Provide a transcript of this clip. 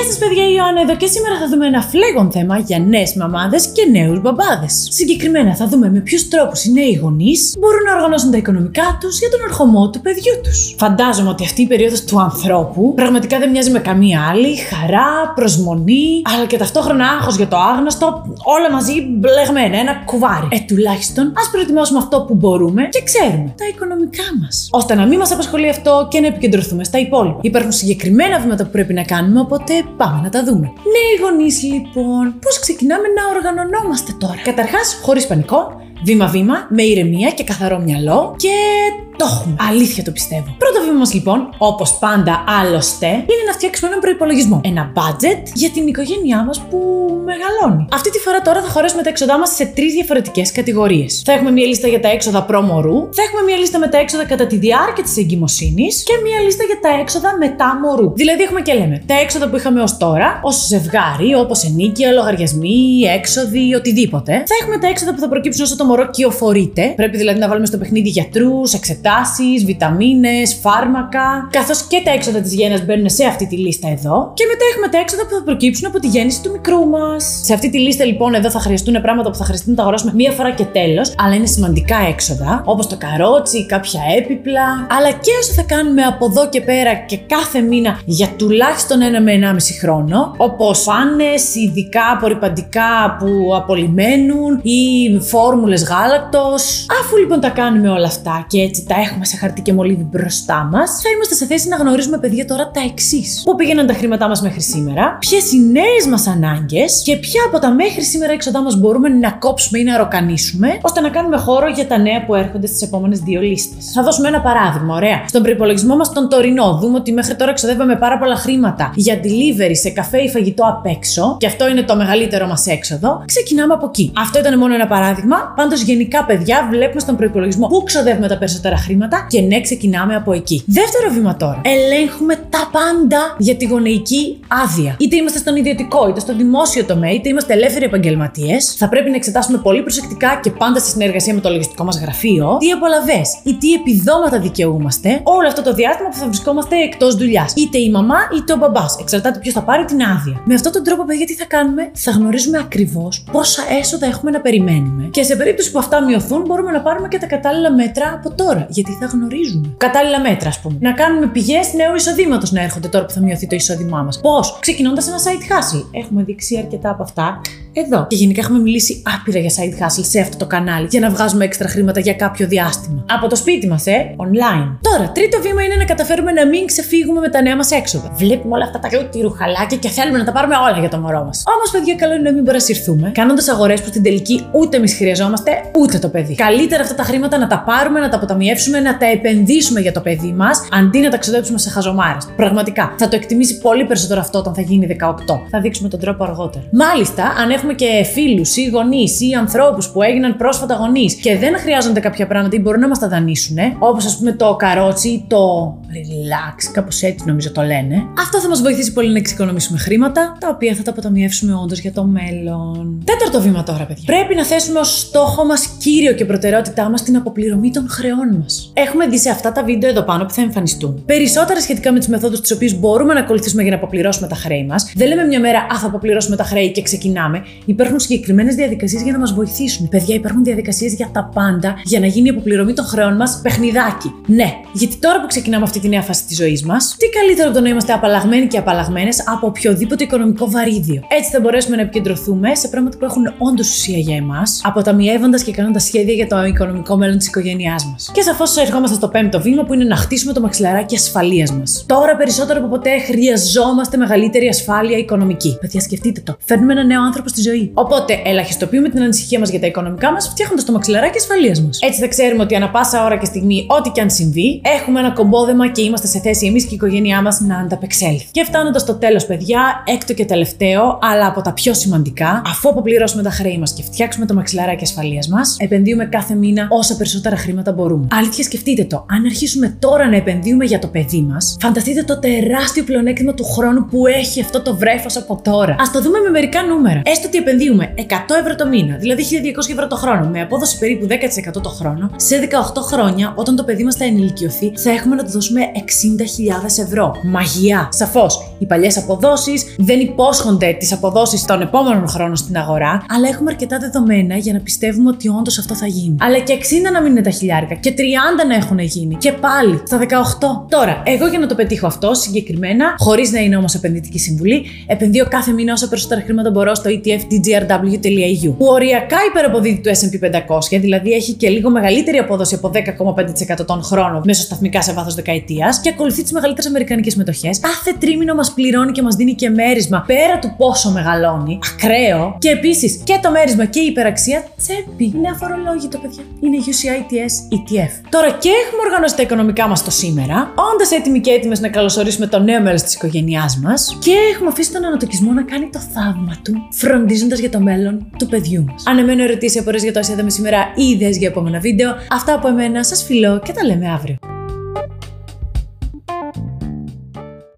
Γεια σας, παιδιά, η Ιωάννα εδώ και σήμερα θα δούμε ένα φλέγον θέμα για νέες μαμάδες και νέους μπαμπάδες. Συγκεκριμένα θα δούμε με ποιους τρόπους οι νέοι γονείς μπορούν να οργανώσουν τα οικονομικά τους για τον ερχομό του παιδιού τους. Φαντάζομαι ότι αυτή η περίοδος του ανθρώπου πραγματικά δεν μοιάζει με καμία άλλη. Χαρά, προσμονή, αλλά και ταυτόχρονα άγχος για το άγνωστο, όλα μαζί μπλεγμένα, ένα κουβάρι. Ε, τουλάχιστον ας προετοιμάσουμε αυτό που μπορούμε και ξέρουμε, τα οικονομικά μας. Ώστε να μην μας απασχολεί αυτό και να επικεντρωθούμε στα υπόλοιπα. Υπάρχουν συγκεκριμένα βήματα που πρέπει να κάνουμε, οπότε πάμε να τα δούμε. Νέοι γονείς λοιπόν, πώς ξεκινάμε να οργανωνόμαστε τώρα; Καταρχάς, χωρίς πανικό, βήμα-βήμα, με ηρεμία και καθαρό μυαλό και το έχουμε. Αλήθεια το πιστεύω. Πρώτο βήμα μα λοιπόν, όπως πάντα άλλωστε, είναι να φτιάξουμε έναν προπολογισμό. Ένα budget για την οικογένειά μας που μεγαλώνει. Αυτή τη φορά τώρα θα χωρέσουμε τα έξοδά μας σε τρεις διαφορετικές κατηγορίες. Θα έχουμε μία λίστα για τα έξοδα προμορού, θα έχουμε μία λίστα με τα έξοδα κατά τη διάρκεια της εγκυμοσύνης και μία λίστα για τα έξοδα μετά μωρού. Δηλαδή έχουμε και λέμε τα έξοδα που είχαμε ως τώρα, ως ζευγάρι, όπως ενίκεια, λογαριασμοί, έξοδοι, οτιδήποτε. Θα έχουμε τα έξοδα που θα προκύψουν όσο το μωρό κυοφορείται. Πρέπει δηλαδή να βάλουμε στο παιχνίδι γιατρούς, εξετάσεις εξετάσει, βιταμίνες, φάρμακα, καθώς και τα έξοδα της γέννα μπαίνουν σε αυτή τη λίστα εδώ. Και μετά έχουμε τα έξοδα που θα προκύψουν από τη γέννηση του μικρού μας. Σε αυτή τη λίστα λοιπόν εδώ θα χρειαστούν πράγματα που θα χρειαστεί να τα αγοράσουμε μία φορά και τέλος, αλλά είναι σημαντικά έξοδα, όπως το καρότσι, κάποια έπιπλα, αλλά και όσο θα κάνουμε από εδώ και πέρα και κάθε μήνα για τουλάχιστον ένα με ενάμιση χρόνο, όπως φάνες, ειδικά απορριπαντικά που απολυμμένουν ή φόρμουλες γάλακτος. Αφού λοιπόν τα κάνουμε όλα αυτά και έτσι τα έχουμε σε χαρτί και μολύβι μπροστά μας, θα είμαστε σε θέση να γνωρίζουμε, παιδιά, τώρα τα εξής. Πού πήγαιναν τα χρήματά μας μέχρι σήμερα, ποιες οι νέες μας ανάγκες και ποια από τα μέχρι σήμερα έξοδά μας μπορούμε να κόψουμε ή να ροκανίσουμε, ώστε να κάνουμε χώρο για τα νέα που έρχονται στις επόμενες δύο λίστες. Θα δώσουμε ένα παράδειγμα, ωραία. Στον προπολογισμό μας τον τωρινό, δούμε ότι μέχρι τώρα ξοδεύαμε πάρα πολλά χρήματα για delivery σε καφέ ή φαγητό απ' έξω, και αυτό είναι το μεγαλύτερο μας έξοδο. Ξεκινάμε από εκεί. Αυτό ήταν μόνο ένα παράδειγμα. Πάντως, γενικά, παιδιά, βλέπουμε στον προπολογισμό πού ξοδεύουμε τα περισσότερα χρήματα και ναι, ξεκινάμε από εκεί. Δεύτερο βήμα τώρα. Ελέγχουμε τα πάντα για τη γονεϊκή άδεια. Είτε είμαστε στον ιδιωτικό, είτε στο δημόσιο τομέα, είτε είμαστε ελεύθεροι επαγγελματίες. Θα πρέπει να εξετάσουμε πολύ προσεκτικά και πάντα στη συνεργασία με το λογιστικό μας γραφείο τι απολαυέ ή τι επιδόματα δικαιούμαστε όλο αυτό το διάστημα που θα βρισκόμαστε εκτός δουλειάς. Είτε η μαμά είτε ο μπαμπάς. Εξαρτάται ποιος θα πάρει την άδεια. Με αυτόν τον τρόπο, παιδιά, τι θα κάνουμε, θα γνωρίζουμε ακριβώς πόσα έσοδα έχουμε να περιμένουμε. Και σε περίπτωση που αυτά μειωθούν, μπορούμε να πάρουμε και τα κατάλληλα μέτρα από τώρα γιατί θα γνωρίζουμε. Κατάλληλα μέτρα, ας πούμε. Να κάνουμε πηγές νέου εισοδήματος να έρχονται τώρα που θα μειωθεί το εισόδημά μας. Πώς; Ξεκινώντας ένα site hustle. Έχουμε δείξει αρκετά από αυτά εδώ. Και γενικά έχουμε μιλήσει άπειρα για side hustle σε αυτό το κανάλι για να βγάζουμε έξτρα χρήματα για κάποιο διάστημα. Από το σπίτι μας, ε, online. Τώρα, τρίτο βήμα είναι να καταφέρουμε να μην ξεφύγουμε με τα νέα μας έξοδα. Βλέπουμε όλα αυτά τα ρουχαλάκια και θέλουμε να τα πάρουμε όλα για το μωρό μας. Όμως, παιδιά, καλό είναι να μην παρασυρθούμε, κάνοντας αγορές που στην τελική ούτε εμείς χρειαζόμαστε, ούτε το παιδί. Καλύτερα αυτά τα χρήματα να τα πάρουμε, να τα αποταμιεύσουμε, να τα επενδύσουμε για το παιδί μας, αντί να τα ξοδέψουμε σε χαζομάρες. Πραγματικά, θα το εκτιμήσει πολύ περισσότερο αυτό όταν θα γίνει 18. Θα δείξουμε τον τρόπο αργότερα. Μάλιστα, αν έχουμε και φίλους ή γονείς ή ανθρώπους που έγιναν πρόσφατα γονείς και δεν χρειάζονται κάποια πράγματα ή μπορούν να μας τα δανείσουν, όπως ας πούμε το καρότσι ή το relax, κάπως έτσι νομίζω το λένε. Αυτό θα μας βοηθήσει πολύ να εξοικονομήσουμε χρήματα, τα οποία θα τα αποταμιεύσουμε όντως για το μέλλον. Τέταρτο βήμα τώρα, παιδιά. Πρέπει να θέσουμε ως στόχο μας κύριο και προτεραιότητά μας την αποπληρωμή των χρεών μας. Έχουμε δει σε αυτά τα βίντεο εδώ πάνω που θα εμφανιστούν περισσότερα σχετικά με τις μεθόδους τις οποίες μπορούμε να ακολουθήσουμε για να αποπληρώσουμε τα χρέη μας. Δεν λέμε μια μέρα, Α, θα αποπληρώσουμε τα χρέη και ξεκινάμε. Υπάρχουν συγκεκριμένες διαδικασίες για να μας βοηθήσουν. Παιδιά, υπάρχουν διαδικασίες για τα πάντα για να γίνει η αποπληρωμή των χρεών μας παιχνιδάκι. Ναι, γιατί τώρα που ξεκινάμε αυτή τη νέα φάση της ζωής μας, τι καλύτερο από το να είμαστε απαλλαγμένοι και απαλλαγμένες από οποιοδήποτε οικονομικό βαρύδιο. Έτσι θα μπορέσουμε να επικεντρωθούμε σε πράγματα που έχουν όντως ουσία για εμάς, αποταμιεύοντας και κάνοντας σχέδια για το οικονομικό μέλλον της οικογένειάς μας. Και σαφώς ερχόμαστε στο πέμπτο βήμα που είναι να χτίσουμε το μαξιλαράκι ασφαλείας μας. Τώρα περισσότερο από ποτέ χρειαζόμαστε μεγαλύτερη ασφάλεια οικονομική. Παιδιά, σκεφτείτε το. Φέρνουμε ένα νέο άνθρωπο στη ζωή. Οπότε ελαχιστοποιούμε την ανησυχία μας για τα οικονομικά μας, φτιάχνοντας το μαξιλαράκι ασφαλείας μας. Έτσι θα ξέρουμε ότι ανα πάσα ώρα και στιγμή, ό,τι και αν συμβεί, έχουμε ένα κομπόδεμα και είμαστε σε θέση εμείς και η οικογένειά μας να ανταπεξέλθει. Και φτάνοντας στο τέλος, παιδιά, έκτο και τελευταίο, αλλά από τα πιο σημαντικά, αφού αποπληρώσουμε τα χρέη μας και φτιάξουμε το μαξιλαράκι ασφαλείας μας, επενδύουμε κάθε μήνα όσα περισσότερα χρήματα μπορούμε. Αλήθεια, σκεφτείτε το. Αν αρχίσουμε τώρα να επενδύουμε για το παιδί μας, φανταστείτε το τεράστιο πλεονέκτημα του χρόνου που έχει αυτό το βρέφος από τώρα. Α το δούμε με μερικά νούμερα. Έστω ότι επενδύουμε 100 ευρώ το μήνα, δηλαδή 1200 ευρώ το χρόνο, με απόδοση περίπου 10% το χρόνο, σε 18 χρόνια, όταν το παιδί μας θα ενηλικιωθεί, θα έχουμε να του δώσουμε με 60.000 ευρώ. Μαγιά! Σαφώς, οι παλιές αποδόσεις δεν υπόσχονται τις αποδόσεις των επόμενων χρόνων στην αγορά, αλλά έχουμε αρκετά δεδομένα για να πιστεύουμε ότι όντως αυτό θα γίνει. Αλλά και 60 να μην είναι τα χιλιάρικα και 30 να έχουν γίνει και πάλι στα 18. Τώρα, εγώ για να το πετύχω αυτό συγκεκριμένα, χωρίς να είναι όμως επενδυτική συμβουλή, επενδύω κάθε μήνα όσα περισσότερα χρήματα μπορώ στο ETF dgrw.eu, που οριακά υπεραποδίδει του SP 500, δηλαδή έχει και λίγο μεγαλύτερη απόδοση από 10,5% τον χρόνο μεσοσταθμικά σε βάθος δεκαετίας και ακολουθεί τις μεγαλύτερες αμερικανικές μετοχές. Κάθε τρίμηνο μας πληρώνει και μας δίνει και μέρισμα πέρα του πόσο μεγαλώνει. Ακραίο. Και επίσης και το μέρισμα και η υπεραξία τσέπη. Είναι αφορολόγητο, παιδιά. Είναι UCITS ETF. Τώρα και έχουμε οργανώσει τα οικονομικά μας το σήμερα, όντας έτοιμοι και έτοιμες να καλωσορίσουμε το νέο μέλο της οικογένειάς μας και έχουμε αφήσει τον ανατοκισμό να κάνει το θαύμα του, φροντίζοντας για το μέλλον του παιδιού μας. Αναμένω ερωτήσεις, απορίες για το όσοι είδαμε σήμερα ή ιδέε για επόμενα βίντεο. Αυτά από εμένα, σας φιλώ και τα λέμε αύριο.